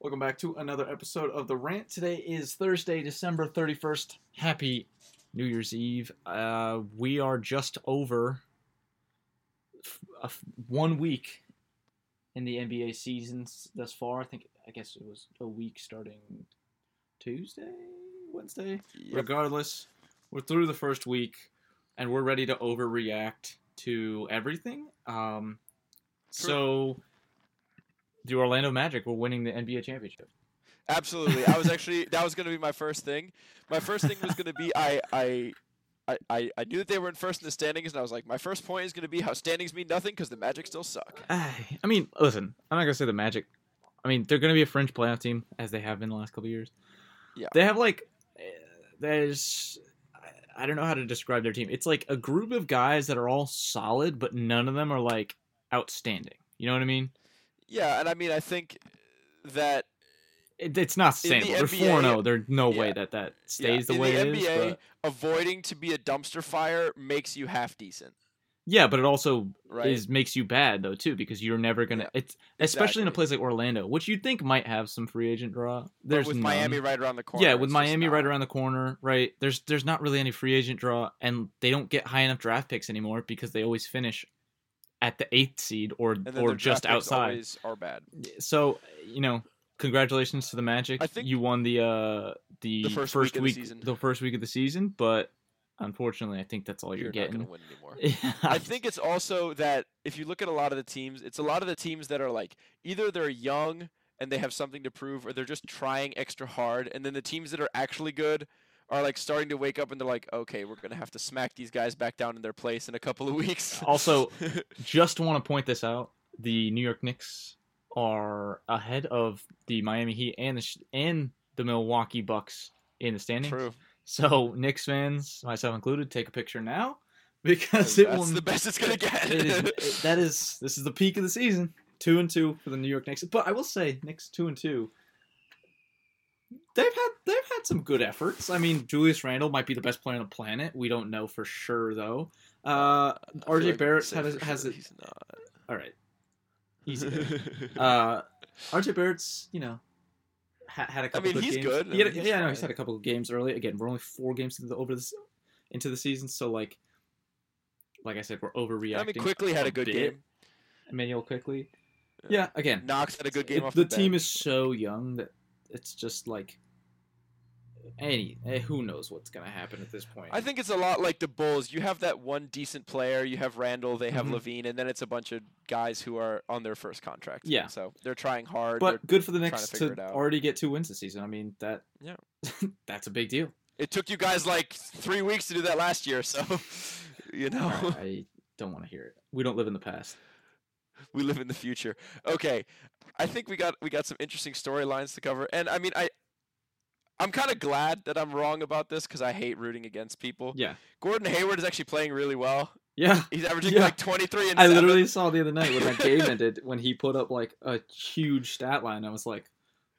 Welcome back to another episode of The Rant. Today is Thursday, December 31st. Happy New Year's Eve. Uh, we are just over f- a f- one week in the NBA season thus far. I think, I guess it was a week starting Tuesday, Wednesday. Regardless, we're through the first week and we're ready to overreact to everything. Um, so, the Orlando Magic were winning the NBA championship. Absolutely. I was actually that was going to be my first thing. My first thing was going to be I I. I, I, knew that they were in first in the standings, and I was like, my first point is going to be how standings mean nothing because the Magic still suck. I I mean, listen, I'm not gonna say the Magic. I mean, they're gonna be a fringe playoff team as they have been the last couple years. Yeah. they have like, there's, I don't know how to describe their team. It's like a group of guys that are all solid, but none of them are like outstanding. You know what I mean? Yeah, and I mean, I think that It, it's not In the sustainable. They're four zero. Oh. There's no way yeah. that that yeah, stays the in way the it is. NBA, but- avoiding to be a dumpster fire makes you half decent, yeah, but it also right? is makes you bad though too because you're never gonna. Yeah, it's especially in a place like Orlando, which you'd think might have some free agent draw. But There's with none. Miami right around the corner. Yeah, with Miami right around the corner, right? There's there's not really any free agent draw, and they don't get high enough draft picks anymore because they always finish at the eighth seed or or just outside. are bad. So you know, congratulations to the Magic. I think- you won the uh the, The first week of the season. the first week of the season, but unfortunately, I think that's all you're, You're, getting. not going to win anymore. I think it's also that if you look at a lot of the teams, it's a lot of the teams that are like either they're young and they have something to prove, or they're just trying extra hard, and then the teams that are actually good are like starting to wake up and they're like, okay, we're gonna have to smack these guys back down in their place in a couple of weeks. Also, just want to point this out: the New York Knicks are ahead of the Miami Heat and the and the Milwaukee Bucks in the standings. true. So Knicks fans, myself included, take a picture now because That's it will. the best it's gonna get. it is, it- that is this is the peak of the season. Two and two for the New York Knicks. But I will say, Knicks two and two. They've had they've had some good efforts. I mean, Julius Randle might be the best player on the planet. We don't know for sure though. Uh, RJ like Barrett say had a- has sure a- he's not. all right, He's uh, RJ Barrett's you know ha- had a couple. I mean, he's games. good. He had a- mean, he's yeah, no, he's had a couple of games early. Again, we're only four games into the over this into the season, so like, like I said, we're overreacting. I mean, Quickley had a good bit. game. Immanuel Quickley. Yeah. Yeah, again, Knox had a good game it- off the the, team is so young that it's just like any eh, who knows what's gonna happen at this point. I think it's a lot like the Bulls. You have that one decent player. You have Randle. They have Mhm. LaVine, and then it's a bunch of guys who are on their first contract. Yeah. So they're trying hard. but they're- good for the next to to, already get two wins this season. I mean that Yeah. that's a big deal. it took you guys like three weeks to do that last year. So, you know, All right, I don't want to hear it. We don't live in the past. we live in the future. Okay, I think we got we got some interesting storylines to cover, and I mean, I. I'm kind of glad that I'm wrong about this because I hate rooting against people. Yeah, Gordon Hayward is actually playing really well. yeah. He's averaging Yeah. like 23 and I seven. literally saw the other night when that game ended when he put up like a huge stat line. I was like,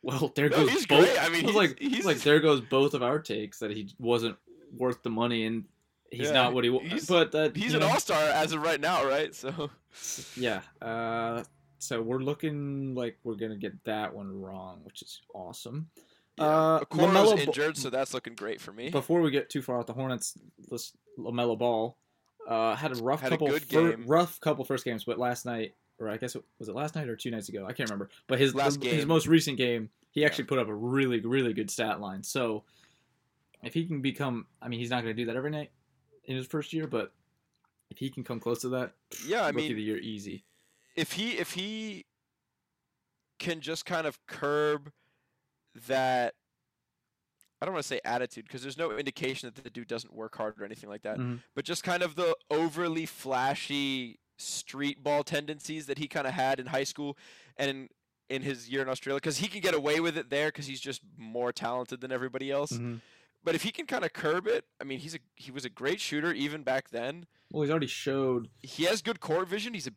"Well, there No, goes he's both." great. I mean, I was he's- like, he's- like there goes both of our takes that he wasn't worth the money and he's Yeah, not what he was. But He's an all star as of right now, right? So yeah. Uh, so we're looking like we're gonna get that one wrong, which is awesome. Uh, Okoro's LaMelo injured, so that's looking great for me. Before we get too far out the Hornets, let's LaMelo Ball uh, had a rough Had a couple good fir- game. rough couple first games, but last night or I guess it was it last night or two nights ago, I can't remember. But his Last the- his most recent game, he Yeah. actually put up a really really good stat line. So if he can become, I mean, he's not going to do that every night in his first year, but if he can come close to that, Yeah, I mean- the year easy. if he if he can just kind of curb that I don't want to say attitude because there's no indication that the dude doesn't work hard or anything like that. Mhm. But just kind of the overly flashy street ball tendencies that he kind of had in high school and in, in his year in Australia because he can get away with it there because he's just more talented than everybody else. Mhm. But if he can kind of curb it, I mean, he's a he was a great shooter even back then. Well, he's already showed. He has good court vision. He's a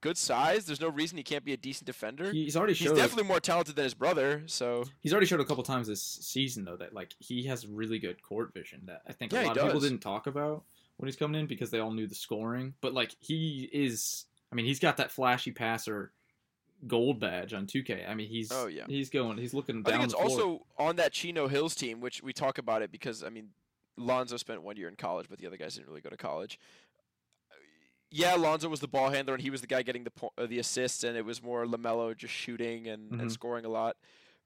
good size. There's no reason he can't be a decent defender. He's already He's definitely more talented than his brother. So He's already showed a couple times this season though that like he has really good court vision that I think Yeah, a lot of people didn't talk about when he's coming in because they all knew the scoring. But like he is, I mean, he's got that flashy passer gold badge on 2K. I mean, he's Oh, yeah. he's going, he's looking I down think it's also on that Chino Hills team, which we talk about it because I mean, Lonzo spent one year in college, but the other guys didn't really go to college. Yeah, Lonzo was the ball handler, and he was the guy getting the po- uh, the assists, and it was more LaMelo just shooting and, Mhm. and scoring a lot.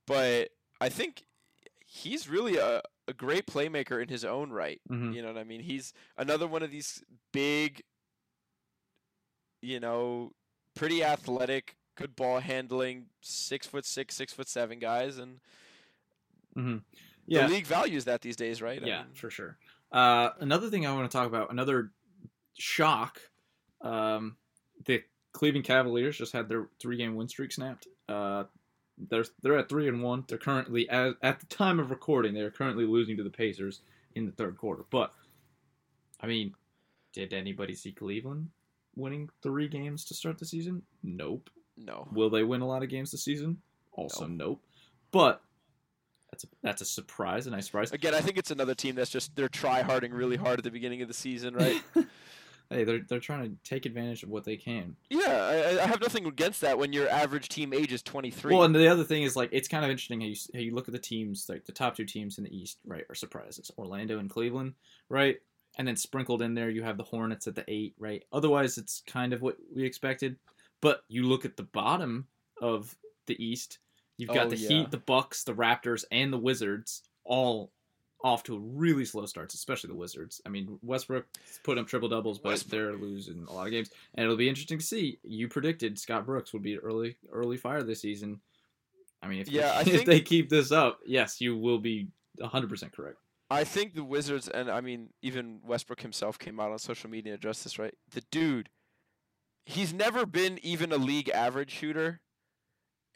But I think he's really a, a great playmaker in his own right. Mhm. You know what I mean? He's another one of these big, you know, pretty athletic, good ball handling, six foot six, six foot seven guys, and yeah, the league values that these days, right? I yeah, mean, for sure. Uh, another thing I want to talk about, another shock. Um, the Cleveland Cavaliers just had their three-game win streak snapped. Uh, they're they're at three and one. They're currently at, at the time of recording, they are currently losing to the Pacers in the third quarter. But I mean, did anybody see Cleveland winning three games to start the season? Nope. No. Will they win a lot of games this season? Also, nope. But that's a, that's a surprise, a nice surprise. Again, I think it's another team that's just they're try harding really hard at the beginning of the season, right? hey, they're they're trying to take advantage of what they can. yeah, I, I have nothing against that when your average team age is 23. Well, and the other thing is like it's kind of interesting how you how you look at the teams like the top two teams in the East, right, are surprises: Orlando and Cleveland, right, and then sprinkled in there you have the Hornets at the eight, right. Otherwise, it's kind of what we expected. But you look at the bottom of the East, you've got Oh, the yeah. Heat, the Bucks, the Raptors, and the Wizards all off to really slow starts, especially the Wizards. I mean, Westbrook put up triple doubles, but Westbrook. they're losing a lot of games, and it'll be interesting to see. You predicted Scott Brooks would be early early fire this season. I mean, if Yeah, they, if they keep this up, yes, you will be 100 percent correct. I think the Wizards, and I mean, even Westbrook himself came out on social media and addressed this, right? The dude, he's never been even a league average shooter,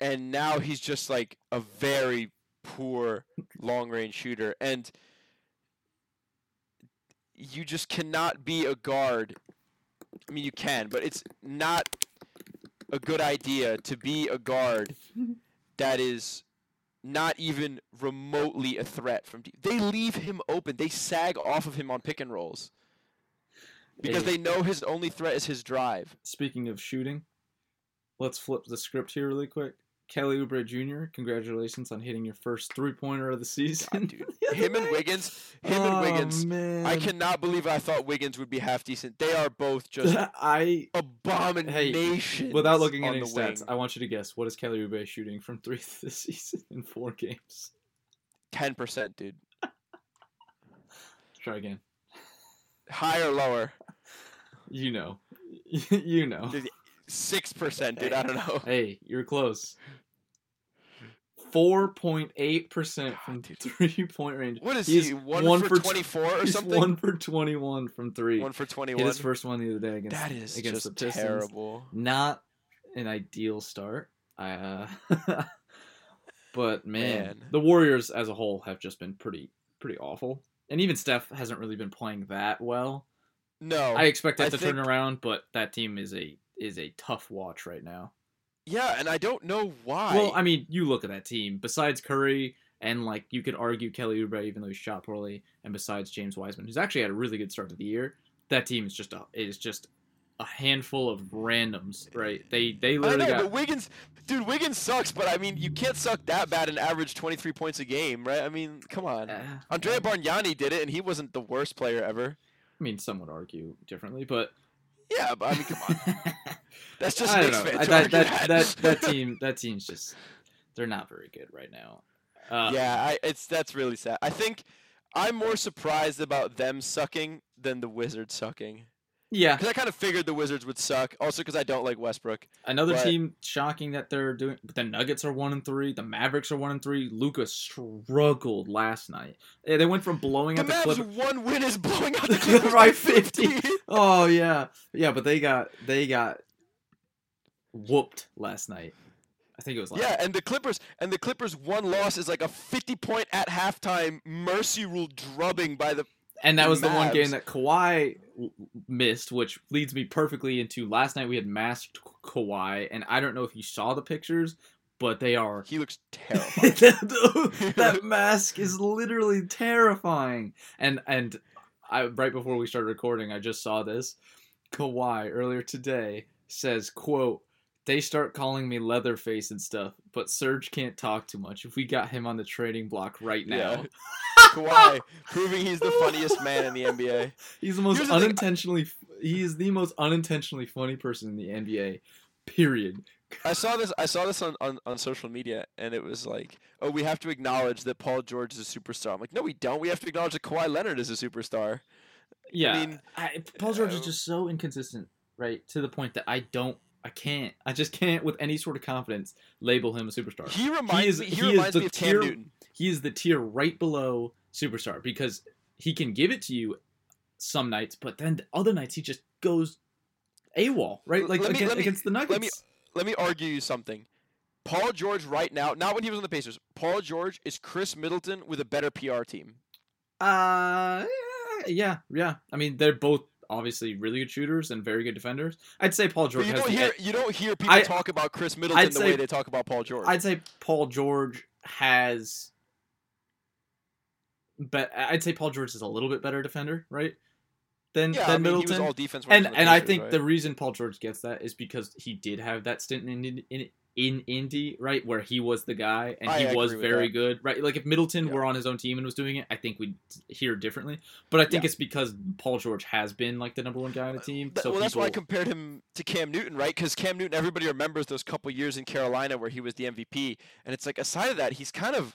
and now he's just like a very poor long range shooter. And you just cannot be a guard. I mean, you can, but it's not a good idea to be a guard that is not even remotely a threat from deep. They leave him open. They sag off of him on pick and rolls because they know his only threat is his drive. Speaking of shooting, let's flip the script here really quick. Kelly Oubre Jr., congratulations on hitting your first three pointer of the season. dude. Him and Wiggins, him and Oh, Wiggins. Man. I cannot believe I thought Wiggins would be half decent. They are both just I abominations. without looking at any the stats, wing. I want you to guess what is Kelly Oubre shooting from three this season in four games. ten percent, dude. Try again. Higher, lower. You know, you know. Six percent, dude. I don't know. Hey, you're close. Four point eight percent from God, three point range. What is He's he? One, one for, for tw- twenty-four or something? one for twenty-one from three. One for Hit twenty-one. his first one the other day against That is against just the Pistons. terrible. Not an ideal start. I, uh, but man, Man. the Warriors as a whole have just been pretty pretty awful. And even Steph hasn't really been playing that well. No. I expect that I to turn around, but that team is a is a tough watch right now. yeah, and I don't know why. Well, I mean, you look at that team. Besides Curry and like you could argue Kelly Oubre, even though he shot poorly, and besides James Wiseman, who's actually had a really good start to the year, that team is just a is just a handful of randoms, right? They they literally I know, got but Wiggins, dude, Wiggins sucks. But I mean, you can't suck that bad and average twenty-three points a game, right? I mean, come on. Uh, Andrea Bargnani did it, and he wasn't the worst player ever. I mean, some would argue differently, but Yeah, but I mean, come on. That's just I don't know. fans. That, that, that that team that team's just they're not very good right now. Uh, yeah, I, it's that's really sad. I think I'm more surprised about them sucking than the Wizards sucking. Yeah. Because I kind of figured the Wizards would suck. Also, because I don't like Westbrook. Another But- team shocking that they're doing. But the Nuggets are one and three. The Mavericks are one and three. Luka struggled last night. Eh, They went from blowing The out the Mavs' Clippers. one win is blowing out the Clippers by right 50. 50. Oh yeah, yeah. But they got they got whooped last night. I think it was last. Yeah, and the Clippers and the Clippers' one loss is like a 50 point at halftime mercy rule drubbing by the. And that was the one game that Kawhi missed, which leads me perfectly into last night. We had masked Ka- Kawhi, and I don't know if you saw the pictures, but they are. He looks terrible. that mask is literally terrifying. And and I right before we started recording, I just saw this. Kawhi earlier today says, "quote they start calling me Leatherface and stuff, but Serge can't talk too much. If we got him on the trading block right now, Yeah. Kawhi proving he's the funniest man in the NBA. he's the most Here's the unintentionally. He is the most unintentionally funny person in the NBA. Period. I saw this. I saw this on, on, on social media, and it was like, "Oh, we have to acknowledge that Paul George is a superstar." I'm like, "No, we don't. We have to acknowledge that Kawhi Leonard is a superstar." Yeah, I mean, I, Paul George is uh, just so inconsistent, right? To the point that I don't, I can't, I just can't, with any sort of confidence, label him a superstar. He reminds is- me. He, he is reminds the me of Cam tier- Newton. he is the tier right below superstar because he can give it to you some nights, but then the other nights he just goes AWOL, right? Like me- against, me- against the Nuggets. Let me- Let me argue you something. Paul George right now, not when he was on the Pacers. Paul George is Khris Middleton with a better PR team. Uh, yeah, yeah. I mean, they're both obviously really good shooters and very good defenders. I'd say Paul But George you don't hear ed- you don't hear people I- talk about Khris Middleton I'd the say- way they talk about Paul George. I'd say Paul George has. But I'd say Paul George is a little bit better defender, right? Than yeah, than I mean, Middleton. he was all defense. and and I think right? the reason Paul George gets that is because he did have that stint in in, in, in Indy, right, where he was the guy and I he was very good, right? Like if Middleton Yeah. were on his own team and was doing it, I think we'd hear differently. But I think Yeah. it's because Paul George has been like the number one guy on the uh, team. Th- so well, that's why I compared him to Cam Newton, right? Because Cam Newton, everybody remembers those couple years in Carolina where he was the MVP, and it's like aside of that, he's kind of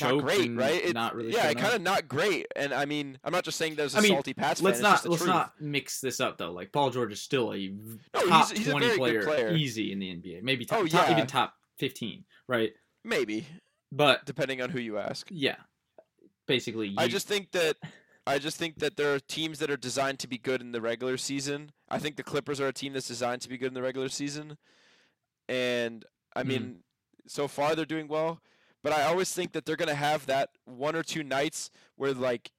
not great, right? It- not really. yeah, showing up. kind of not great. And I mean, I'm not just saying that as a I mean, salty Pats let's fan. not it's just let's truth. not mix this up though. Like Paul George is still a No, top he's a twenty very player, player. easy in the NBA. Maybe top, Oh, top- yeah. even top fifteen, right? Maybe But depending on who you ask. yeah, basically, I just think that I just think that there are teams that are designed to be good in the regular season. I think the Clippers are a team that's designed to be good in the regular season. And I Mhm. mean, so far they're doing well, but I always think that they're going to have that one or two nights where like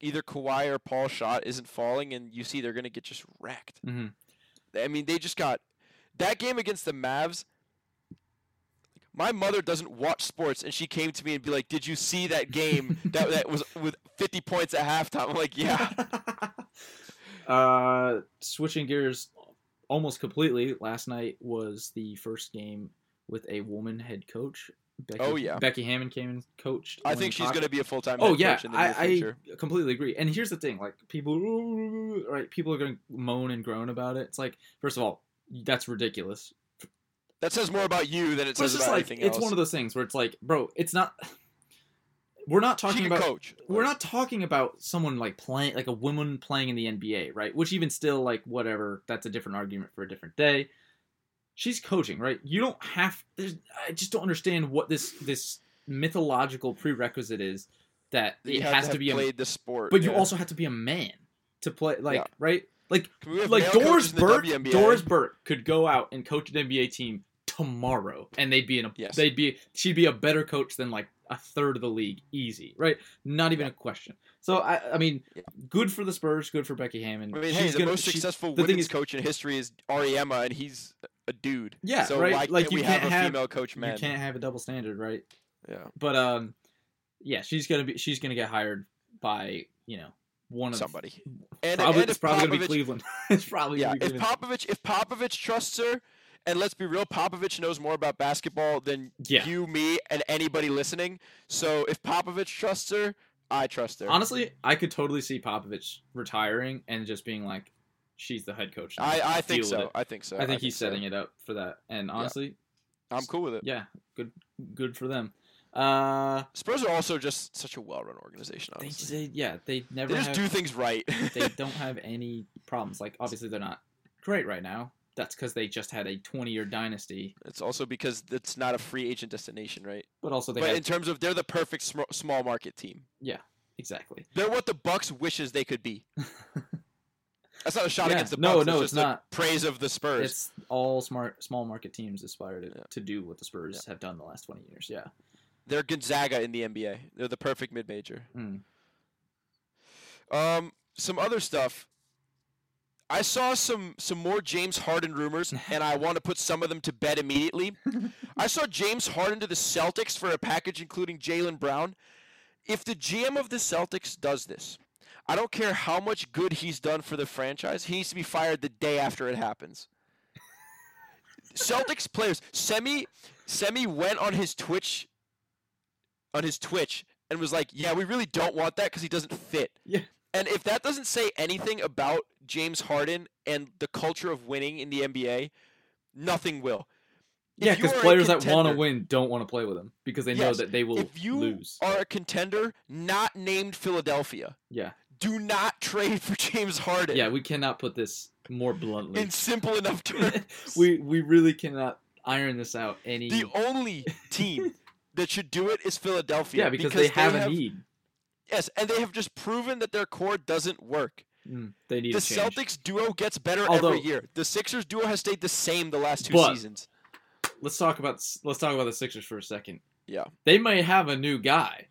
either Kawhi or Paul shot isn't falling and you see they're going to get just wrecked. Mhm. I mean, they just got that game against the Mavs. My mother doesn't watch sports, and she came to me and be like, "Did you see that game that that was with 50 points at halftime?" I'm like, "Yeah." uh, switching gears almost completely. Last night was the first game with a woman head coach. Becky, Oh, yeah. Becky Hammon came and coached. I think she's going to be a full-time Oh yeah, coach in the I, future. I completely agree. And here's the thing: like people, right? People are going to moan and groan about it. It's like, first of all, that's ridiculous. That says more about you than it But says about like anything else. it's one of those things where it's like, bro, it's not. We're not talking about coach. we're not talking about someone like playing like a woman playing in the NBA, right? Which even still like whatever, that's a different argument for a different day. She's coaching, right? You don't have there's I just don't understand what this this mythological prerequisite is that You it has to, to, be a played the sport. but you also have to be a man to play like Yeah. right? Like Can we have like Doris coaches in the Burke Doris Burke could go out and coach an NBA team tomorrow and they'd be in a Yes. they'd be she'd be a better coach than like a third of the league easy right not even Yeah. a question so i i mean Yeah. good for the spurs good for becky hammon I mean, She's hey, the gonna- most she- successful the thing women's is- coach in history is Auriemma, and he's a dude. Yeah, So right? why Like, can't we can't have a female coach man? you can't have a double standard right Yeah, but um yeah she's gonna be she's gonna get hired by you know one of somebody. And, probably, and it's if probably gonna be cleveland it's probably Yeah, if Cleveland. Popovich if Popovich trusts her, and let's be real, Popovich knows more about basketball than yeah you, me, and anybody listening. So if Popovich trusts her, I trust her. honestly i could totally see popovich retiring and just being like she's the head coach. I, I think so. I think so. I think he's so. setting it up for that. And honestly, I'm cool with it. yeah, good good for them. Uh Spurs are also just such a well-run organization. they, Honestly, they yeah, they never they just have, do things right. they don't have any problems. Like obviously they're not great right now. That's cuz they just had a 20-year dynasty, it's also because it's not a free agent destination, right? but also they But have in terms of they're the perfect sm- small market team. Yeah, exactly. They're what the Bucks wishes they could be. That's not a shot Yeah, against the no, Bucks. no, that's it's a not. praise of the Spurs. It's all smart small market teams aspire to, Yeah. to do what the Spurs have done the last 20 years. Yeah. They're Gonzaga in the NBA. They're the perfect mid-major. Mm. Um, some other stuff. I saw some some more James Harden rumors, and I want to put some of them to bed immediately. I saw James Harden to the Celtics for a package including Jaylen Brown. If the GM of the Celtics does this, I don't care how much good he's done for the franchise. He needs to be fired the day after it happens. Celtics players. Semi Semi went on his Twitch on his Twitch and was like, "Yeah, we really don't want that because he doesn't fit." Yeah. And if that doesn't say anything about James Harden and the culture of winning in the NBA, nothing will. If Yeah, because players that want to win don't want to play with him because they know that they will if you lose. are a contender not named Philadelphia, Yeah, do not trade for James Harden. yeah, we cannot put this more bluntly. in simple enough terms. we we really cannot iron this out any. the only team that should do it is Philadelphia. yeah, because, they have a need. Yes, and they have just proven that their core doesn't work. Mm, they need The. Celtics duo gets better Although- every year. The Sixers duo has stayed the same the last two But- seasons. Let's talk about let's talk about the Sixers for a second. Yeah. they might have a new guy,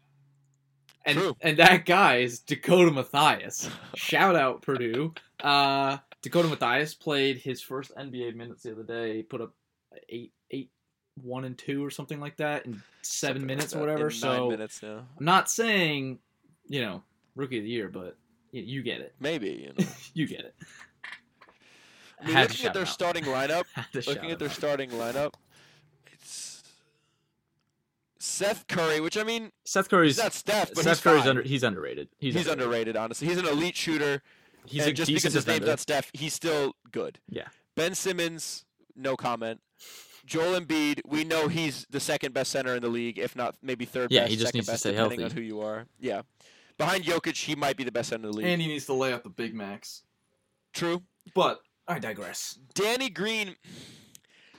and True. and that guy is Dakota Mathias. Shout out Purdue. Uh, Dakota Mathias played his first NBA minutes the other day. Put up eight eight one and two or something like that in seven Something like minutes or whatever. in so minutes now. I'm not saying you know rookie of the year, but you, you get it. Maybe. You know. You get it. I mean, looking at their out. starting lineup, Had to shout looking at their out. starting lineup, Seth Curry, which I mean, Seth he's Curry's not Steph, but Seth he's Curry's fine. under he's underrated. He's, He's, underrated, honestly. He's an elite shooter. He's and a just decent because his name's not Steph, he's still good. Yeah. Ben Simmons, no comment. Joel Embiid, we know he's the second best center in the league, if not maybe third Yeah, best. he just second needs to best, stay depending healthy. on who you are. Yeah. Behind Jokic, he might be the best center in the league. and he needs to lay out the big max. True. But I digress. Danny Green.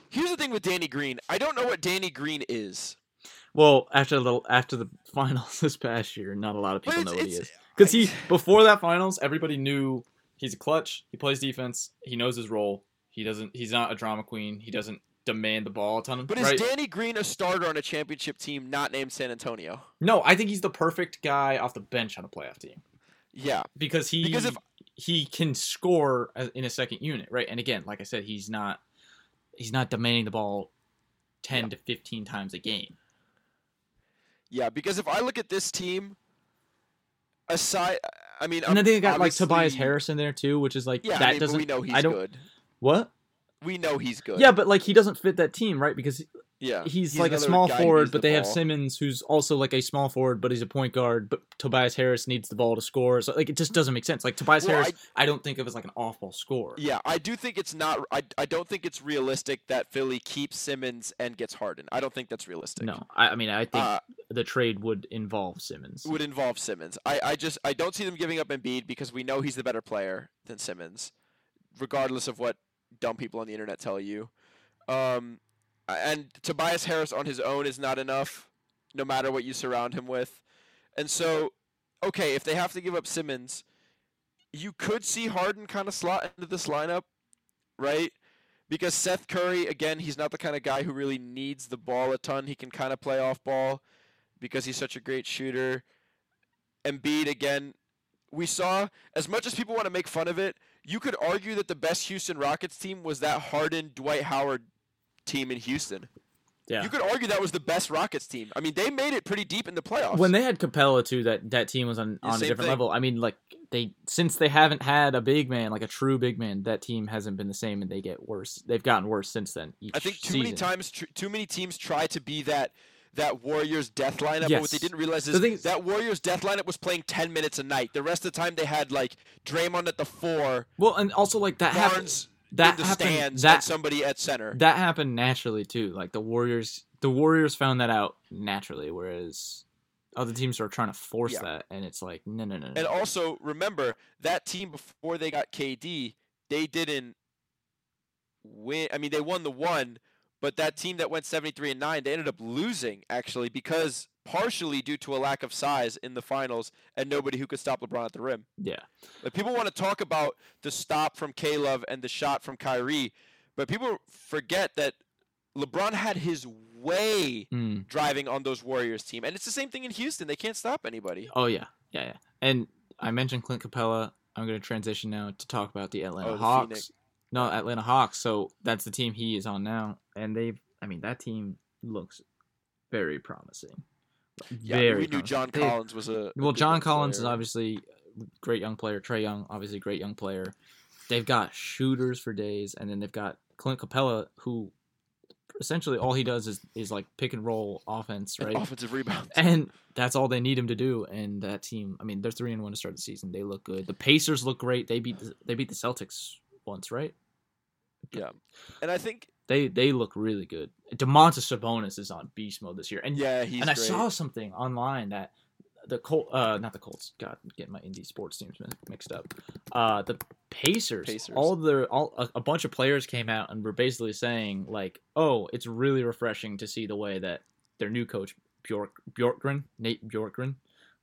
Here's the thing with Danny Green. I don't know what Danny Green is. Well, after the after the finals this past year, not a lot of people know what he is. Because he before that finals, everybody knew he's a clutch. He plays defense. He knows his role. He doesn't. He's not a drama queen. He doesn't demand the ball a ton. But is? Danny Green a starter on a championship team not named San Antonio? no, I think he's the perfect guy off the bench on a playoff team Yeah. because he Because if- he can score in a second unit, right? And again, like I said, he's not he's not demanding the ball ten Yeah. to fifteen times a game. Yeah, because if I look at this team, aside, I mean, And then they got like Tobias Harris in there too, which is like Yeah, that I mean, doesn't. we know he's I don't. good. What? We know he's good. Yeah, but like he doesn't fit that team, right? Because yeah. he's, like a small forward, but the they have. Simmons, who's also like a small forward, but he's a point guard. But Tobias Harris needs the ball to score, so like it just doesn't make sense. Like Tobias Well, Harris, I, don't think of as like an off-ball scorer. Yeah, I do think it's not. I, I don't think it's realistic that Philly keeps Simmons and gets Harden. I don't think that's realistic. No, I, I mean I think Uh, the trade would involve Simmons. would involve Simmons. I, I just I don't see them giving up Embiid because we know he's the better player than Simmons, regardless of what dumb people on the internet tell you. Um, and Tobias Harris on his own is not enough, no matter what you surround him with. And so, okay, if they have to give up Simmons, you could see Harden kind of slot into this lineup, right? Because Seth Curry, again, he's not the kind of guy who really needs the ball a ton. He can kind of play off ball because he's such a great shooter. Embiid again, we saw as much as people want to make fun of it, you could argue that the best Houston Rockets team was that Harden Dwight Howard team in Houston. Yeah. You could argue that was the best Rockets team. I mean, they made it pretty deep in the playoffs. when they had Capela too, that that team was on, on a different thing. level. I mean, like they since they haven't had a big man, like a true big man, that team hasn't been the same, and they get worse. They've gotten worse since then. I think too season. many times, tr- too many teams try to be that that Warriors death lineup, but what they didn't realize is thing that Warriors death lineup was playing ten minutes a night. The rest of the time they had like Draymond at the four, Well, and also like that happened. Barnes That the happened. stands, that somebody at center. that happened naturally too. Like the Warriors, the Warriors found that out naturally, whereas other teams are trying to force Yeah. that, and it's like no, no, no. no. And also remember that team before they got KD, they didn't win. I mean, they won the one, but that team that went 73 and 9, they ended up losing actually because partially due to a lack of size in the finals and nobody who could stop LeBron at the rim. yeah, Like people want to talk about the stop from K-Love and the shot from Kyrie, but people forget that LeBron had his way Mm. driving on those Warriors team. And it's the same thing in Houston. They can't stop anybody. oh yeah, yeah, yeah. And I mentioned Clint Capela. I'm going to transition now to talk about the Atlanta Oh, the Hawks. Phoenix. No, Atlanta Hawks. So that's the team he is on now, and they've. I mean, that team looks very promising. Yeah, very. we knew. John Collins was a Well, John Collins is obviously a great young player. Trae Young, obviously great young player. They've got shooters for days, and then they've got Clint Capela, who essentially all he does is is like pick and roll offense, And right? offensive rebounds. And that's all they need him to do. And that team, I mean, they're three and one to start the season. They look good. The Pacers look great. They beat the, they beat the Celtics once, right? yeah, and I think They they look really good. Domantas Sabonis is on beast mode this year, and yeah, he's and I great. saw something online that the Col uh not the Colts, God, I'm getting my indie sports teams mixed up. Uh, the Pacers, Pacers. all their all a, a bunch of players came out and were basically saying like, oh, it's really refreshing to see the way that their new coach Bjork Bjorkgren, Nate Bjorkgren,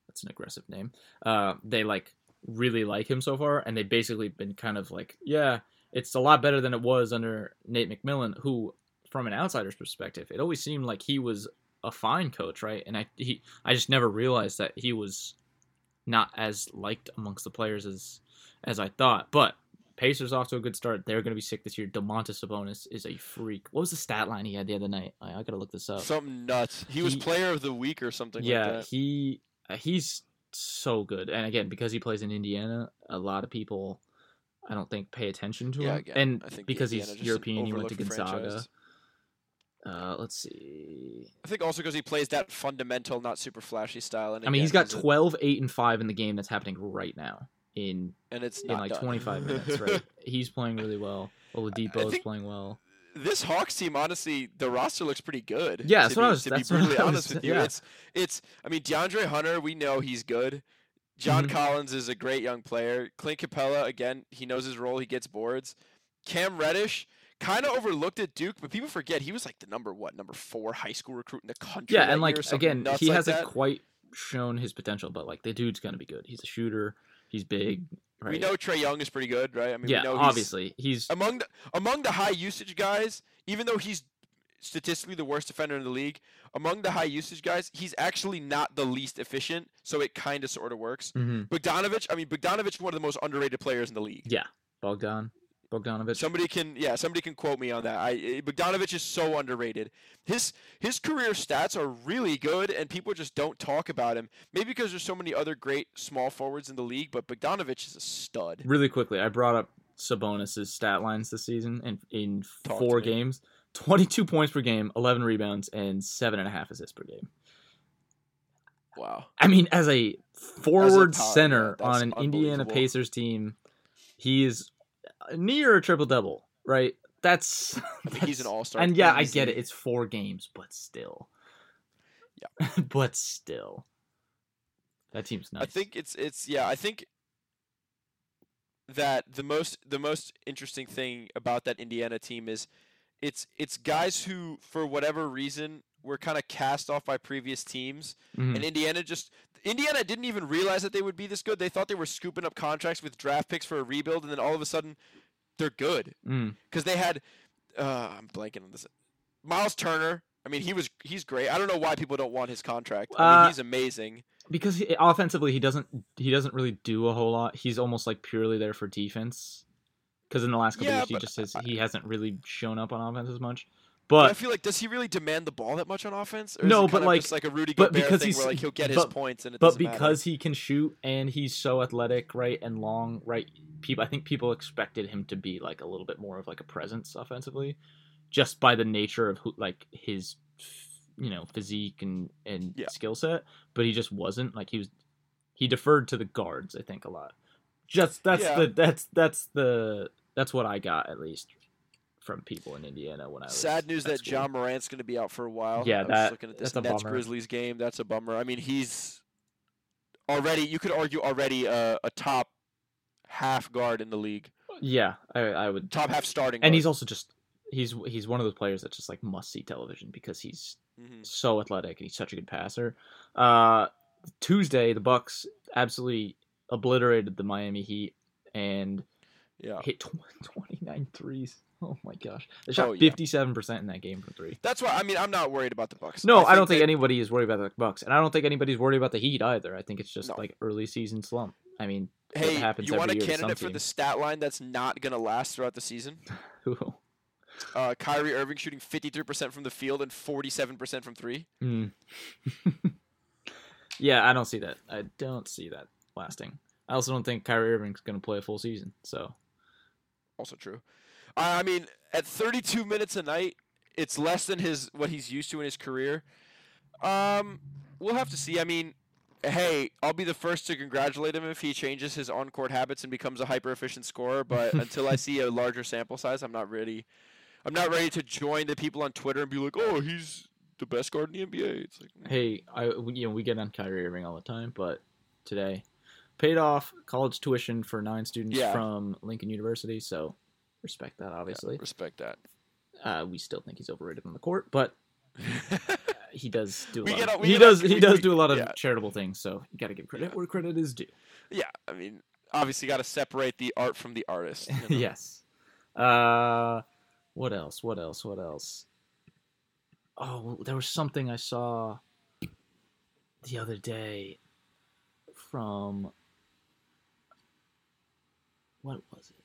that's an aggressive name. Uh, they like really like him so far, and they basically been kind of like, yeah, it's a lot better than it was under Nate McMillan, who, from an outsider's perspective, it always seemed like he was a fine coach, right? And I he I just never realized that he was not as liked amongst the players as as I thought. But Pacers off to a good start. They're going to be sick this year. Domantas Sabonis is a freak. What was the stat line he had the other night? I, I got to look this up. something nuts. He, was player of the week or something. yeah, like that. he uh, he's so good. And again, because he plays in Indiana, a lot of people I don't think pay attention to yeah. him. Again, and I think because he's European, he went to Gonzaga. Uh, let's see. I think also because he plays that fundamental, not super flashy style. And I mean, he's got 12, 8, and 5 in the game that's happening right now in and it's in like done. 25 minutes, right? He's playing really well. Oladipo is playing well. this Hawks team, honestly, the roster looks pretty good. Yeah, to that's be, what I was- to that's be brutally I was- honest with you. yeah. It's it's. I mean, DeAndre Hunter, we know he's good. John Mhm. Collins is a great young player. Clint Capela, again, he knows his role. He gets boards. Cam Reddish, kind of overlooked at Duke, but people forget he was like the number what, number four high school recruit in the country. Yeah, and like again, he like hasn't that. quite shown his potential, but like the dude's gonna be good. He's a shooter. He's big. Right? We know Trae Young is pretty good, right? I mean, yeah, we know he's- obviously he's among the among the high usage guys, even though he's statistically the worst defender in the league, among the high usage guys, he's actually not the least efficient, so it kind of sort of works. mhm, Bogdanovic, I mean, Bogdanovic is one of the most underrated players in the league. Yeah, Bogdan Bogdanovic. Somebody can, yeah, somebody can quote me on that. I eh, Bogdanovic is so underrated. His his career stats are really good, and people just don't talk about him. Maybe because there's so many other great small forwards in the league, but Bogdanovic is a stud. really quickly, I brought up Sabonis's stat lines this season in in Talk four games. me. Games: twenty-two points per game, eleven rebounds, and seven and a half assists per game. Wow. I mean, as a forward power, yeah, center on an Indiana. Pacers team, he is near a triple double, right? That's, think he's an all-star And yeah, I get it. It's four games, but still. Yeah. but still. That team's nice. I think it's it's yeah. I think that the most the most interesting thing about that Indiana team is it's it's guys who for whatever reason were kind of cast off by previous teams Mhm. and Indiana just Indiana didn't even realize that they would be this good. They thought they were scooping up contracts with draft picks for a rebuild and then all of a sudden they're good Mm. because they had uh, I'm blanking on this. Miles Turner. I mean, he was he's great. I don't know why people don't want his contract. I Uh, mean, he's amazing. because he, offensively he doesn't he doesn't really do a whole lot. He's almost like purely there for defense. Because in the last couple Yeah, years he just has, I- he hasn't really shown up on offense as much. But I feel like does he really demand the ball that much on offense? Or is No, it but, like- just like a Rudy but Gobert because thing he's- where like he'll get his points and but doesn't matter? because he can shoot and he's so athletic, right, and long, right, people I think people expected him to be like a little bit more of like a presence offensively, just by the nature of who like his you know physique and and Yeah. skill set. But he just wasn't like he was. He deferred to the guards, I think, a lot. Just that's Yeah. the that's that's the that's what I got at least from people in Indiana when I was sad news that school. Ja Morant's going to be out for a while. Yeah, I was that- looking at this that's a Nets bummer. Grizzlies game. That's a bummer. I mean, he's already you could argue already a, a top half guard in the league, Yeah, I, I would top half starting. and guard. he's also just he's he's one of those players that's just like must see television because he's Mhm. so athletic and he's such a good passer. Uh, Tuesday, the Bucks absolutely obliterated the Miami Heat and yeah. hit tw- 29 threes. Oh my gosh, they shot Oh, yeah. 57% in that game from three. That's why I mean I'm not worried about the Bucks. No, I, don't think that- anybody is worried about the Bucks, and I don't think anybody's worried about the Heat either. I think it's just No. like early season slump. I mean, Hey, happens you want a candidate for the stat line that's not going to last throughout the season? Who? Uh, Kyrie Irving shooting 53% from the field and 47% from three. Hmm. yeah, I don't see that. I don't see that lasting. I also don't think Kyrie Irving's going to play a full season. So Also true. I I mean, at 32 minutes a night, it's less than his what he's used to in his career. Um, we'll have to see. I mean, hey, I'll be the first to congratulate him if he changes his on-court habits and becomes a hyper-efficient scorer. But until I see a larger sample size, I'm not ready. I'm not ready to join the people on Twitter and be like, "Oh, he's the best guard in the NBA." It's like. Hey, I you know we get on Kyrie Irving all the time, but today paid off college tuition for nine students Yeah. from Lincoln University, so respect that. yeah, Obviously, respect that. uh, we still think he's overrated on the court, but he does do a lot. of, he does on- he we- does do a lot of yeah. charitable things, so you got to give credit Yeah. where credit is due. yeah, I mean, obviously, got to separate the art from the artist. you know? yes. Uh, what else? What else? What else? Oh, there was something I saw the other day from what was it?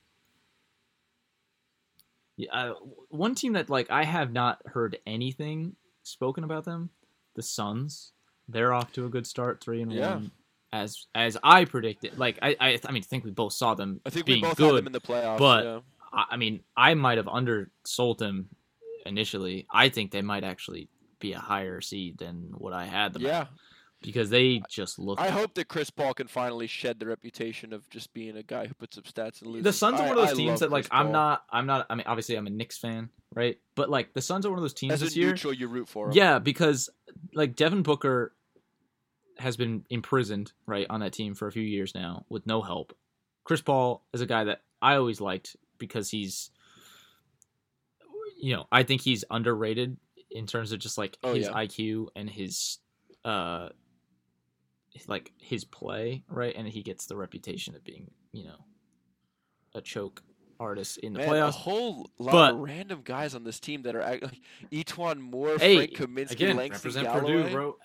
Yeah, uh, one team that like I have not heard anything spoken about them. The Suns. They're off to a good start, three and Yeah. one, as as I predicted. Like I, I, I mean, I think we both saw them. I think being we both good. had them in the playoffs. but- yeah. I I mean, I might have undersold them initially. I think they might actually be a higher seed than what I had them. at, yeah, because they just look. I hope that Chris Paul can finally shed the reputation of just being a guy who puts up stats and loses. the Suns are one of I those teams love that like Chris I'm Paul. not. I'm not. I mean, obviously, I'm a Knicks fan, right? But like the Suns are one of those teams As this a year. neutral, you root for him. Yeah, because like Devin Booker has been imprisoned right on that team for a few years now with no help. Chris Paul is a guy that I always liked because he's you know, I think he's underrated in terms of just like Oh, his yeah. IQ and his uh like his play, right? And he gets the reputation of being, you know, a choke artist in the Man, a playoffs. whole lot But- of random guys on this team that are like E'Twaun Moore, Hey, Frank Kaminsky, again, Langston represent Galloway. Purdue, bro.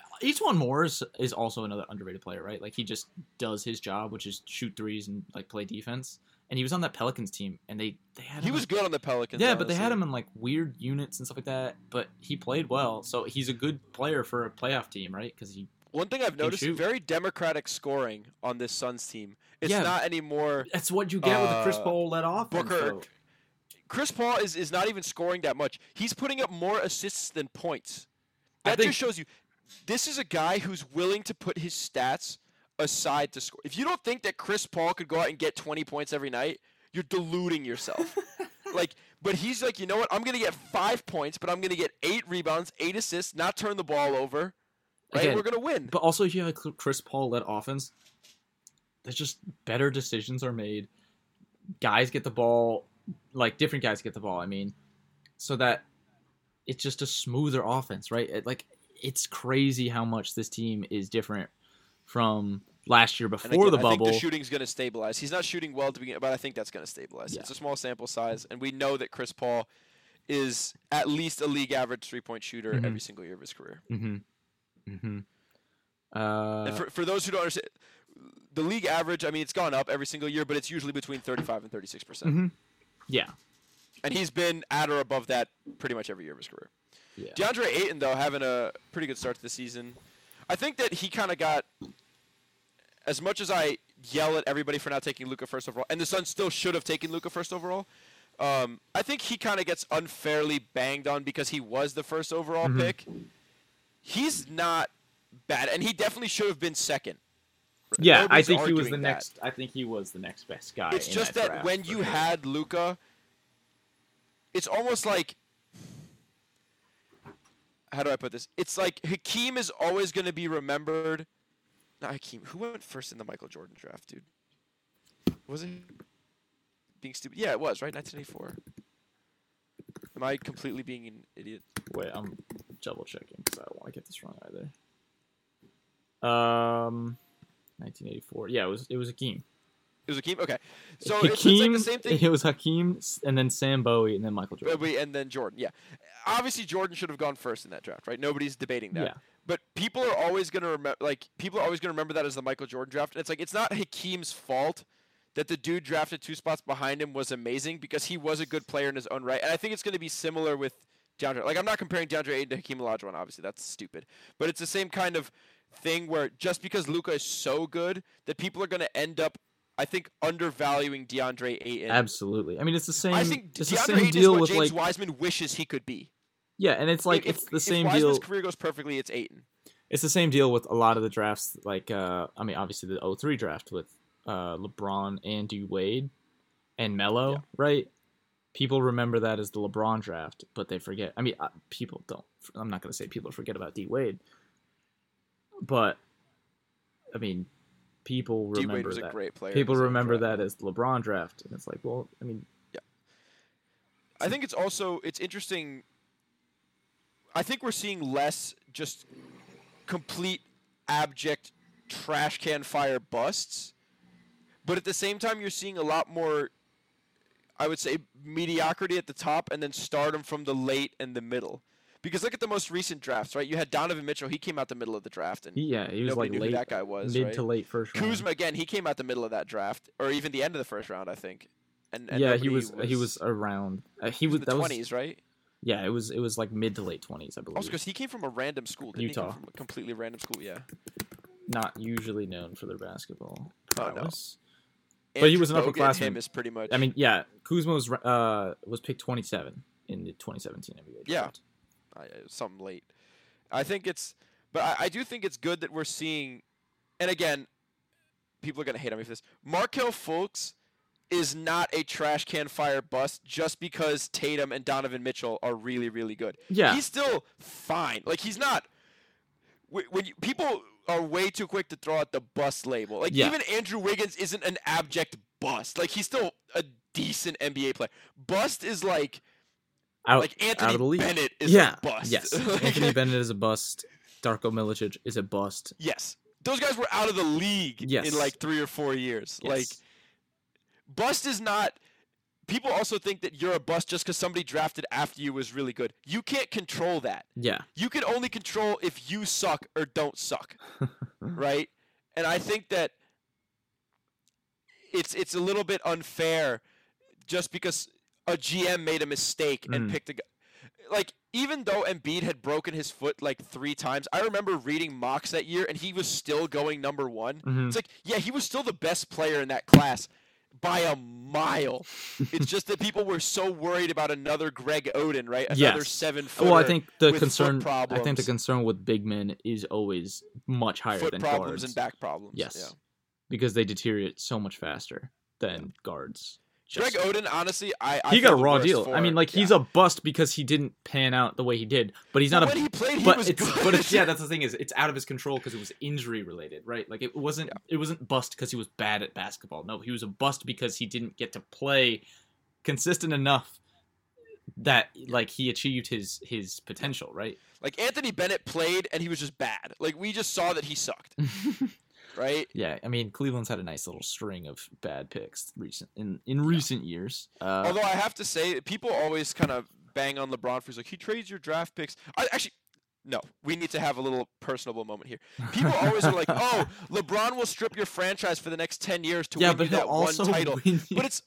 One more is, is also another underrated player, right? Like he just does his job, which is shoot threes and like play defense. And he was on that Pelicans team, and they they had He was in- good on the Pelicans. yeah, but they had him in like weird units and stuff like that. But he played well, so he's a good player for a playoff team, right? Because he One thing I've noticed: very democratic scoring on this Suns team. It's Yeah. not anymore. that's what you get with a Chris Uh, Paul led off. Booker- though. Chris Paul is, is not even scoring that much. He's putting up more assists than points. That think- just shows you this is a guy who's willing to put his stats aside to score. If you don't think that Chris Paul could go out and get 20 points every night, you're deluding yourself. like, but he's like, you know what? I'm gonna get five points, but I'm gonna get eight rebounds, eight assists, not turn the ball over. Right? Again, We're gonna win. But also, if you have a Chris Paul led offense, there's just better decisions are made. Guys get the ball, like different guys get the ball. I mean, so that it's just a smoother offense, right? It, like it's crazy how much this team is different from last year before again, the I think bubble. the shooting's going to stabilize. He's not shooting well to begin, but I think that's going to stabilize. Yeah. It's a small sample size, and we know that Chris Paul is at least a league average three point shooter Mhm. every single year of his career. mm-hmm. Mm-hmm. Uh, for, for those who don't understand, the league average, I mean, it's gone up every single year, but it's usually between 35 and 36 percent. mhm. Yeah. And he's been at or above that pretty much every year of his career. Yeah. DeAndre Ayton, though, having a pretty good start to the season. I think that he kind of got, as much as I yell at everybody for not taking Luka first overall, and the Suns still should have taken Luka first overall. Um, I think he kind of gets unfairly banged on because he was the first overall Mhm. pick. He's not bad, and he definitely should have been second. Yeah, I think he was the that. next. I think he was the next best guy. It's just that, that, when you sure. had Luka, it's almost like how do I put this? It's like Hakeem is always going to be remembered. Not Hakeem. Who went first in the Michael Jordan draft, dude? Was it being stupid? Yeah, it was right. 1984. Am I completely being an idiot? Wait, I'm double checking because I don't want to get this wrong either. Um, 1984. Yeah, it was it was Hakeem. It was Hakeem. Okay, so it's, it's Hakeem. like the same thing. It was Hakeem, and then Sam Bowie, and then Michael Jordan. and then Jordan. Yeah, obviously Jordan should have gone first in that draft, right? Nobody's debating that. Yeah. But people are always gonna remember, like people are always gonna remember that as the Michael Jordan draft. And it's like it's not Hakeem's fault that the dude drafted two spots behind him was amazing because he was a good player in his own right. And I think it's gonna be similar with DeAndre. Like I'm not comparing DeAndre Ayton to Hakeem Olajuwon, obviously that's stupid. But it's the same kind of thing where just because Luka is so good that people are gonna end up, I think, undervaluing DeAndre Ayton. Absolutely. I mean, it's the same. I think it's the DeAndre same Ayton is what James like. Wiseman wishes he could be. Yeah, and it's like if, it's the if same Wiseman's deal. career goes perfectly, it's Ayton. It's the same deal with a lot of the drafts. Like, uh, I mean, obviously the 03 draft with uh, LeBron and D Wade and Melo, Yeah. right? People remember that as the LeBron draft, but they forget. I mean, uh, people don't. I'm not going to say people forget about D Wade, but I mean, people remember D Wade remember was a great player. People remember that as the LeBron draft, and it's like, well, I mean, yeah. I think it's also it's interesting. I think we're seeing less just complete abject trash can fire busts, but at the same time you're seeing a lot more. I would say mediocrity at the top, and then stardom from the late and the middle. Because look at the most recent drafts, right? You had Donovan Mitchell; he came out the middle of the draft, and yeah, he was nobody like knew late, who that guy was. mid right? to late first round. Kuzma again; he came out the middle of that draft, or even the end of the first round, I think. And, and yeah, he nobody was, he was around. Uh, he was the that was twenties, right? yeah, it was it was like mid to late twenties, I believe. Also, because he came from a random school. Didn't He Utah. come from a completely random school. Yeah. not usually known for their basketball Oh, no. But he was an upperclassman. Him is pretty much. I mean, yeah, Kuzma was uh was picked 27 in the 2017 NBA Yeah. I- something late. I think it's, but I, I do think it's good that we're seeing, and again, people are gonna hate on me for this. Markelle Fultz is not a trash can fire bust just because Tatum and Donovan Mitchell are really really good. Yeah, He's still fine. Like he's not. When you, people are way too quick to throw out the bust label, like Yeah. even Andrew Wiggins isn't an abject bust. Like he's still a decent NBA player. Bust is like out, like Anthony out of the league. Bennett is yeah, a bust. yes. Like- Anthony Bennett is a bust. Darko Milicic is a bust. Yes, those guys were out of the league Yes. in like three or four years. Like Yes. bust is not. People also think that you're a bust just because somebody drafted after you was really good. You can't control that. yeah, You can only control if you suck or don't suck, right? And I think that it's it's a little bit unfair just because a GM made a mistake and Mm. picked a guy. Like even though Embiid had broken his foot like three times, I remember reading mocks that year and he was still going number one. Mhm. It's like yeah, he was still the best player in that class by a mile. it's just that people were so worried about another Greg Oden, right? Another Yes. seven footer. Well, I think the foot concern. I think the concern with big men is always much higher foot than problems guards and back problems. Yes. Yeah. because they deteriorate so much faster than guards. Greg Just- Oden, honestly, I, I he got a raw deal. I mean, like he's a bust because he didn't pan out the way he did. But he's But not a when he played, he but was it's good. but it's, yeah, that's the thing is it's out of his control because it was injury related, right? Like it wasn't Yeah. it wasn't bust because he was bad at basketball. No, he was a bust because he didn't get to play consistent enough that like he achieved his his potential, right? like Anthony Bennett played and he was just bad. Like we just saw that he sucked, right? yeah, I mean Cleveland's had a nice little string of bad picks recent in in recent years. Uh, Although I have to say, people always kind of bang on LeBron for he's like he trades your draft picks. I actually. No, we need to have a little personable moment here. People always are like, "Oh, LeBron will strip your franchise for the next ten years to yeah, win but you he'll that one title." you- But it's,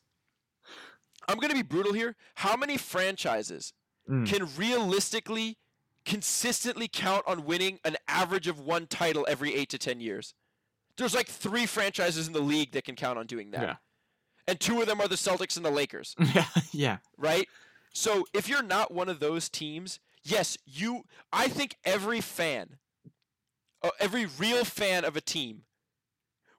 I'm gonna be brutal here. How many franchises Mm. can realistically, consistently count on winning an average of one title every eight to ten years? There's like three franchises in the league that can count on doing that, Yeah. and two of them are the Celtics and the Lakers, yeah, yeah, right? So if you're not one of those teams, yes, you. I think every fan, uh, every real fan of a team,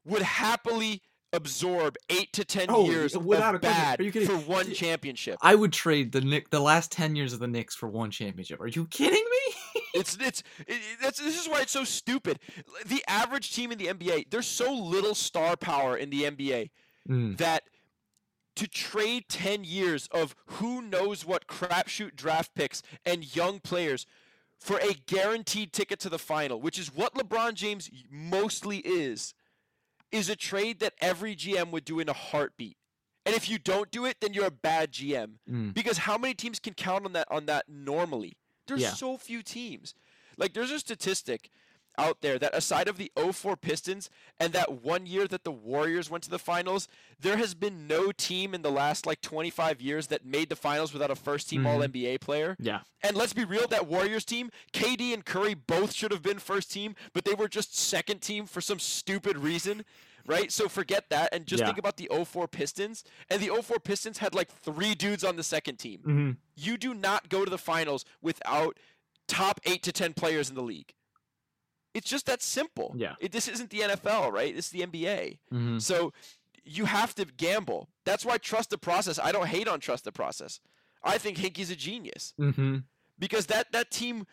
would happily absorb eight to ten Oh, years without a bad Are you kidding? for one championship. I would trade the Nick the last ten years of the Knicks for one championship. Are you kidding me? It's it's it, it- that's this is why it's so stupid. The average team in the NBA, there's so little star power in the NBA Mm. that to trade 10 years of who knows what crapshoot draft picks and young players for a guaranteed ticket to the final, which is what LeBron James mostly is, is a trade that every GM would do in a heartbeat. And if you don't do it, then you're a bad GM. Mm. Because how many teams can count on that on that normally? There's Yeah. so few teams. Like there's a statistic. Out there that aside of the 04 Pistons and that one year that the Warriors went to the finals, there has been no team in the last like 25 years that made the finals without a first team Mhm. All NBA player. Yeah. And let's be real, that Warriors team, KD and Curry both should have been first team, but they were just second team for some stupid reason. Right? So forget that and just Yeah. think about the 04 Pistons. And the 04 Pistons had like three dudes on the second team. Mm-hmm. You do not go to the finals without top eight to 10 players in the league. It's just that simple. Yeah. It, this isn't the NFL, right? This is the NBA. Mm-hmm. So you have to gamble. That's why trust the process. I don't hate on trust the process. I think Hinkie's a genius Mm-hmm. because that that team.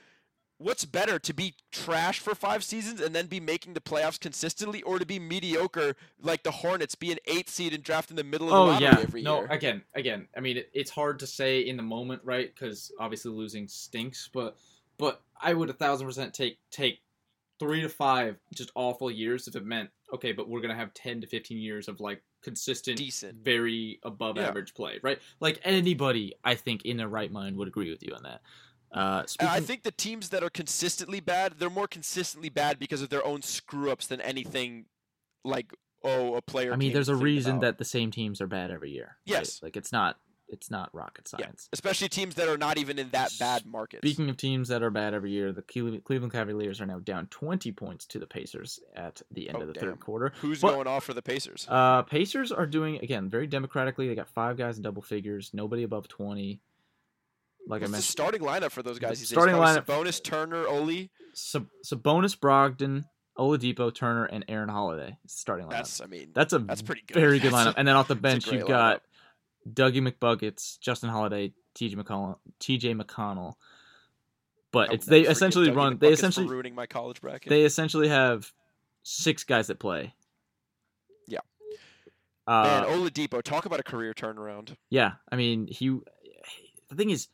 What's better to be trash for five seasons and then be making the playoffs consistently, or to be mediocre like the Hornets, be an eighth seed and draft in the middle of the Oh lottery yeah. every No, year? No, again, again. I mean, it, it's hard to say in the moment, right? Because obviously losing stinks. But but I would a thousand percent take take three to five just awful years if it meant okay, but we're gonna have ten to fifteen years of like consistent, Decent. very above Yeah. average play, right? Like anybody, I think, in their right mind would agree with you on that. Uh, I think the teams that are consistently bad, they're more consistently bad because of their own screw ups than anything like oh a player. I mean, there's a reason about. that the same teams are bad every year. right? Yes. like it's not it's not rocket Yeah. science. especially teams that are not even in that bad market. Speaking of teams that are bad every year, the Cleveland Cavaliers are now down 20 points to the Pacers at the end Oh, of the damn. third quarter. Who's but- going off for the Pacers? Uh, Pacers are doing again very democratically. They got five guys in double figures, nobody above 20. Like I What's the mentioned, starting lineup for those guys? starting lineup- Sabonis, Turner, Oli. Sab- Sabonis, Brogdon, Oladipo, Turner, and Aaron Holiday. Starting lineup. That's I mean That's a that's pretty good. very good lineup. And then off the bench, you've got lineup. Dougie McBuckets, Justin Holiday, T.J. McConnell, T.J. McConnell. But it's they essentially Dougie run. They McBuckets for essentially ruining my college bracket. they essentially have six guys that play. Yeah. Uh, Man, Oladipo, talk about a career turnaround. yeah, I mean, he. The thing is,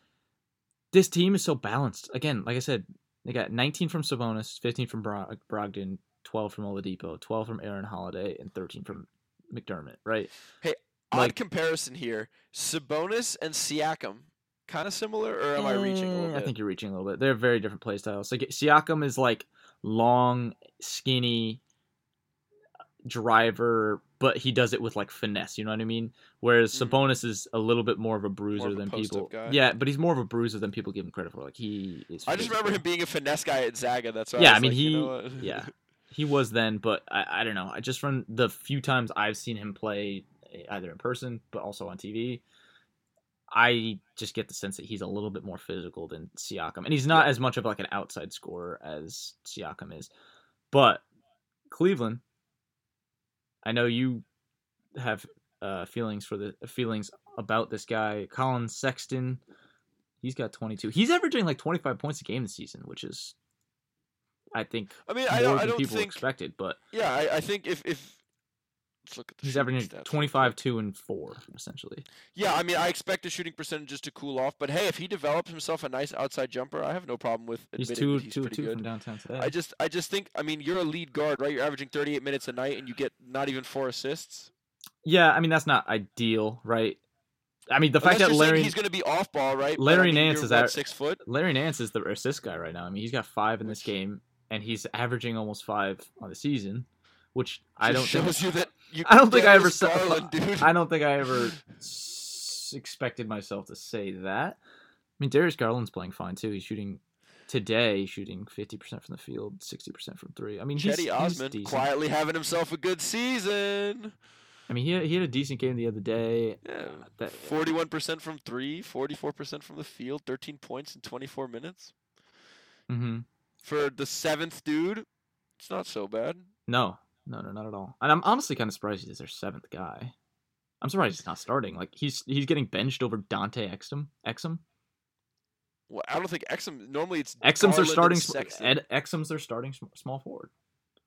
this team is so balanced. Again, like I said, they got 19 from Sabonis, 15 from Brog- Brogdon, 12 from Oladipo, 12 from Aaron Holiday, and 13 from McDermott. Right? Odd Like- comparison here: Sabonis and Siakam, kind of similar, or am I reaching a little bit? I think you're reaching a little bit. They're very different play styles. Like Siakam is like long, skinny driver, but he does it with like finesse. You know what I mean? Whereas Mhm. Sabonis is a little bit more of a bruiser of a than people. guy. Yeah, but he's more of a bruiser than people give him credit for. Like he is. I just remember him being a finesse guy at Zaga. That's why. Yeah, I, I mean, like, you he- know yeah. He was then, but I, I don't know. I just from the few times I've seen him play, either in person but also on TV, I just get the sense that he's a little bit more physical than Siakam, and he's not as much of like an outside scorer as Siakam is. But Cleveland, I know you have uh, feelings for the feelings about this guy, Collin Sexton. He's got 22. He's averaging like 25 points a game this season, which is, I think, I mean, I don't. I don't people think. expected. But Yeah, I, I think if if let's look at the he's averaging stats 25 2 and 4 essentially. Yeah, I mean, I expect the shooting percentages to cool off, but hey, if he develops himself a nice outside jumper, I have no problem with He's admitting 2 that he's 2 pretty 2 good. from downtown today. I just, I just think, I mean, you're a lead guard, right? You're averaging 38 minutes a night, and you get not even four assists. yeah, I mean, that's not ideal, right? I mean, the Unless fact that Larry he's going to be off ball, right? Larry I mean, Nance is at- six foot. Larry Nance is the assist guy right now. I mean, he's got 5 in this game, and he's averaging almost 5 on the season, which I don't think shows you that you. I don't think I ever saw- dude. I don't think I ever s- expected myself to say that. I mean, Darius Garland's playing fine too. He's shooting today, shooting fifty percent from the field, sixty percent from three. I mean, he's, Cedi he's Osman decent. quietly having himself a good season. I mean, he had, he had a decent game the other day. Yeah. Forty-one percent from three, 44 percent from the field, thirteen points in twenty-four minutes hmm for the seventh dude. It's not so bad. No, no, no, not at all. And I'm honestly kind of surprised he's their seventh guy. I'm surprised he's not starting. Like he's he's getting benched over Dante Exum. Exum. Well, I don't think Exum. Normally, it's Exum's their starting. Ed Exum's their starting small forward.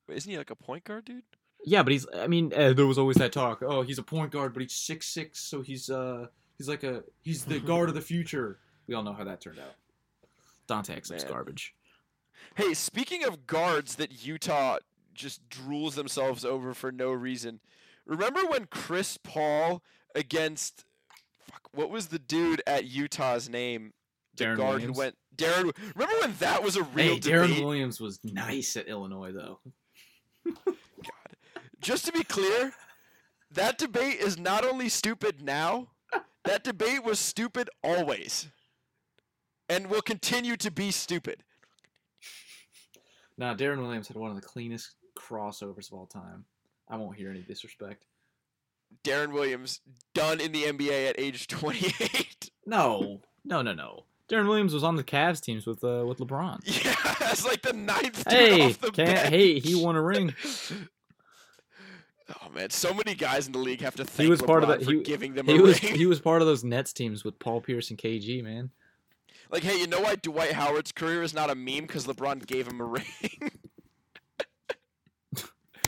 Wait, Isn't he like a point guard, dude? Yeah, but he's. I mean, uh, there was always that talk. Oh, he's a point guard, but he's six six, so he's uh he's like a he's the guard of the future. We all know how that turned out. Dante Exum's Man. garbage. Hey, speaking of guards that Utah just drools themselves over for no reason, remember when Chris Paul against fuck, what was the dude at Utah's name the Deron guard Williams? who went. Deron, remember when that was a real Hey, Deron debate? Williams was nice at Illinois though. God, just to be clear, that debate is not only stupid now, that debate was stupid always. And will continue to be stupid. Nah, Deron Williams had one of the cleanest crossovers of all time. I won't hear any disrespect. Deron Williams done in the NBA at age 28. No, no, no, no. Deron Williams was on the Cavs teams with uh, with LeBron. yeah, it's like the ninth Hey, off the hey, he won a ring. Oh man, so many guys in the league have to thank was part of LeBron for he- giving them He a was ring. he was part of those Nets teams with Paul Pierce and KG, man. Like, hey, you know why Dwight Howard's career is not a meme? Because LeBron gave him a ring.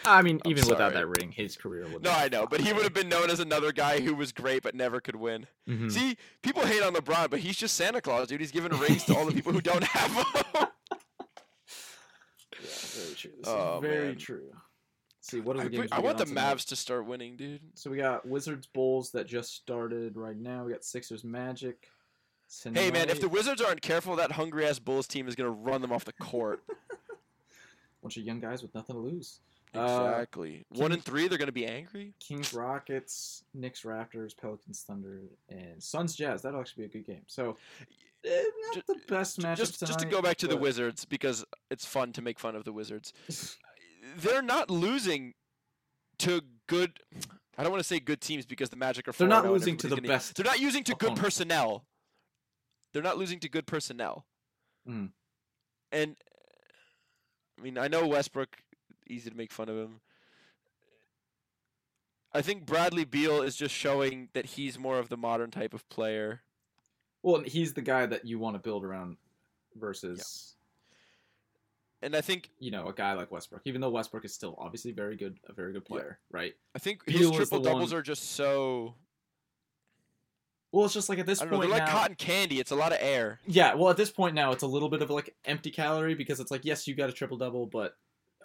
I mean, I'm even without that ring, his career would. no, I know, but he would have been known as another guy who was great but never could win. Mhm. See, people hate on LeBron, but he's just Santa Claus, dude. He's giving rings to all the people who don't have them. Yeah, very true. This Oh, is very man. true. see, what are I, the games? I want the tonight? Mavs to start winning, dude. So we got Wizards Bulls that just started right now. We got Sixers Magic. Hey, man, if the. Wizards aren't careful, that hungry ass Bulls team is gonna run them off the court. bunch of young guys with nothing to lose. Uh, exactly. One and three, they're gonna be angry. Kings Rockets, Knicks Raptors, Pelicans Thunder, and Suns Jazz. That'll actually be a good game. So, eh, not Ju- the best matchup Just, just to go back to the Wizards because it's fun to make fun of the Wizards. They're not losing to good. I don't want to say good teams because the Magic are. Far. They're not losing to the best They're not using to good personnel. They're not losing to good personnel. Mm. And I mean, I know Westbrook. Easy to make fun of him. I think Bradley Beal is just showing that he's more of the modern type of player. Well, he's the guy that you want to build around versus, And I think you know, a guy like Westbrook. Even though Westbrook is still obviously very good, a very good Yeah. player, right? I think Beal his triple doubles one- are just so Well, it's just like at this don't know, point they're like now. cotton candy. It's a lot of air. Yeah, well, at this point now, it's a little bit of like empty calorie because it's like, yes, you got a triple double, but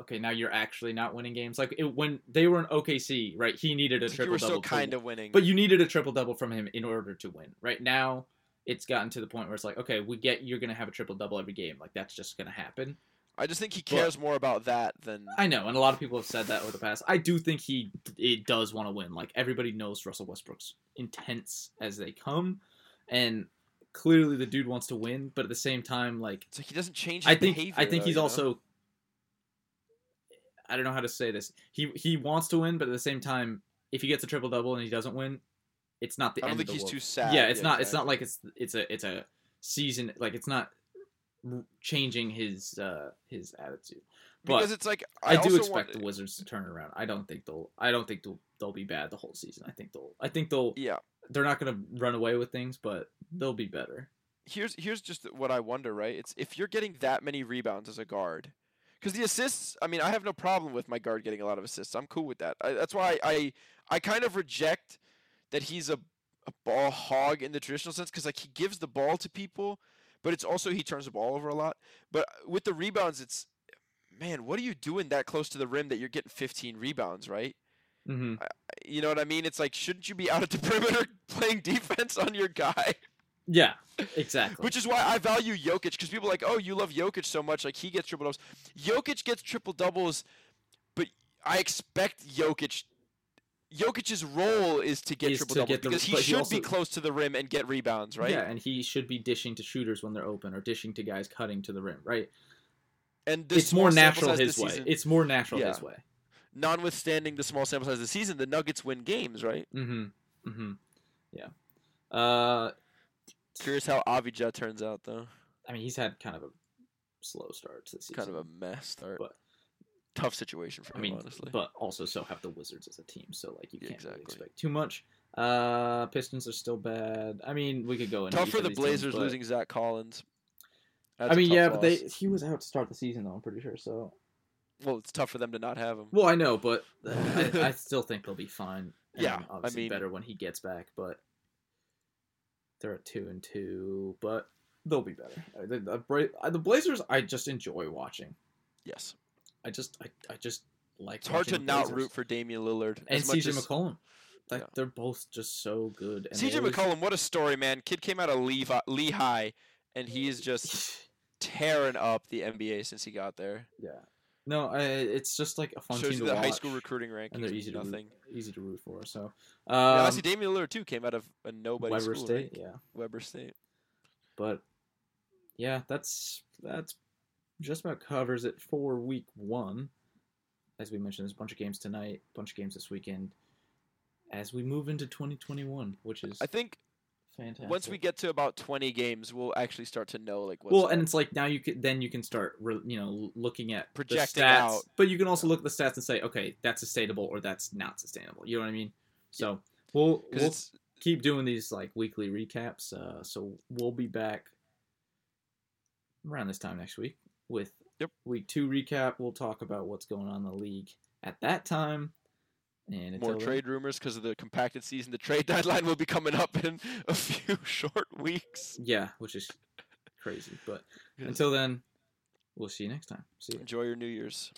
okay, now you're actually not winning games. Like it, when they were in OKC, right? He needed a like you triple were still double, kind of winning. but you needed a triple double from him in order to win. Right now, it's gotten to the point where it's like, okay, we get you're gonna have a triple double every game. Like that's just gonna happen. I just think he but- cares more about that than I know, and a lot of people have said that over the past. I do think he it does want to win. Like everybody knows Russell Westbrook's intense as they come, and clearly the dude wants to win. But at the same time, like like he doesn't change his I think behavior. I think though, he's also know? I don't know how to say this. He he wants to win, but at the same time, if he gets a triple double and he doesn't win, it's not the I don't end think of the he's world. too sad. Yeah, it's not it's not exactly. like it's it's a it's a season like it's not changing his uh his attitude. But because it's like I, I, do also expect want, the Wizards to turn around. I don't think they'll I don't think they'll they'll be bad the whole season. I think they'll I think they'll Yeah, they're not going to run away with things, but they'll be better. here's here's just what I wonder, right? It's if you're getting that many rebounds as a guard, because the assists. I mean, I have no problem with my guard getting a lot of assists. I'm cool with that. I, that's why I I kind of reject that he's a a ball hog in the traditional sense, because like he gives the ball to people, but it's also he turns the ball over a lot. But with the rebounds, it's man, what are you doing that close to the rim that you're getting 15 rebounds, right? Mm-hmm. You know what I mean? It's like, shouldn't you be out at the perimeter playing defense on your guy? Yeah, exactly. Which is why I value Jokic because people are like, oh, you love Jokic so much, like he gets triple doubles. Jokic gets triple doubles, but I expect Jokic. Jokic's role is to get Is triple to doubles get the- because he but he should also- be close to the rim and get rebounds, right? Yeah, and he should be dishing to shooters when they're open or dishing to guys cutting to the rim, right? And this it's more natural his way. season- It's more natural Yeah. his way. notwithstanding the small sample size of the season, the Nuggets win games, right? Mm-hmm. Mm-hmm. Yeah. Uh, Curious how Avdija turns out, though. I mean, he's had kind of a slow start to the season. Kind of a mess start. But- Tough situation for I him, mean, honestly. but also so have the Wizards as a team, so like you Yeah, can't really expect too much. Uh, Pistons are still bad. I mean, we could go into Tough for the these teams, Blazers but- losing Zach Collins. That's I mean, yeah, but they he was out to start the season though. I'm pretty sure. So Well, it's tough for them to not have him. well, I know, but I, I still think they'll be fine. And Yeah, I obviously mean- better when he gets back, but they're at two and two, but they'll be better. Uh, The, the, Bra- uh, the Blazers, I just enjoy watching. Yes. I just, I, I just like. It's hard to not root for Damian Lillard. and as much CJ as- McCollum. Like Yeah. they're both just so good. CJ always- McCollum, what a story, man! Kid came out of Levi, Lehigh and he's just tearing up the NBA since he got there. yeah. No, I, it's just like a fun Shows team to the watch, high school recruiting rankings. and they're easy to root, easy to root for. So, yeah, um, I see Damian Lillard too came out of a nobody Weber school, State, right? yeah. Weber State. But yeah, that's that's just about covers it for week one. As we mentioned, there's a bunch of games tonight, a bunch of games this weekend. As we move into 2021, which is I think fantastic. once we get to about 20 games, we'll actually start to know like what's well, and it's like now you can then you can start re, you know looking at the Projecting stats, out. but you can also look at the stats and say, okay, that's sustainable or that's not sustainable. You know what I mean? So we'll we'll keep doing these like weekly recaps. Uh, so we'll be back around this time next week with Yep. week two recap. We'll talk about what's going on in the league at that time. And more then- trade rumors because of the compacted season. The trade deadline will be coming up in a few short weeks. Yeah, which is crazy. But until then, we'll see you next time. See you. Enjoy your New Year's.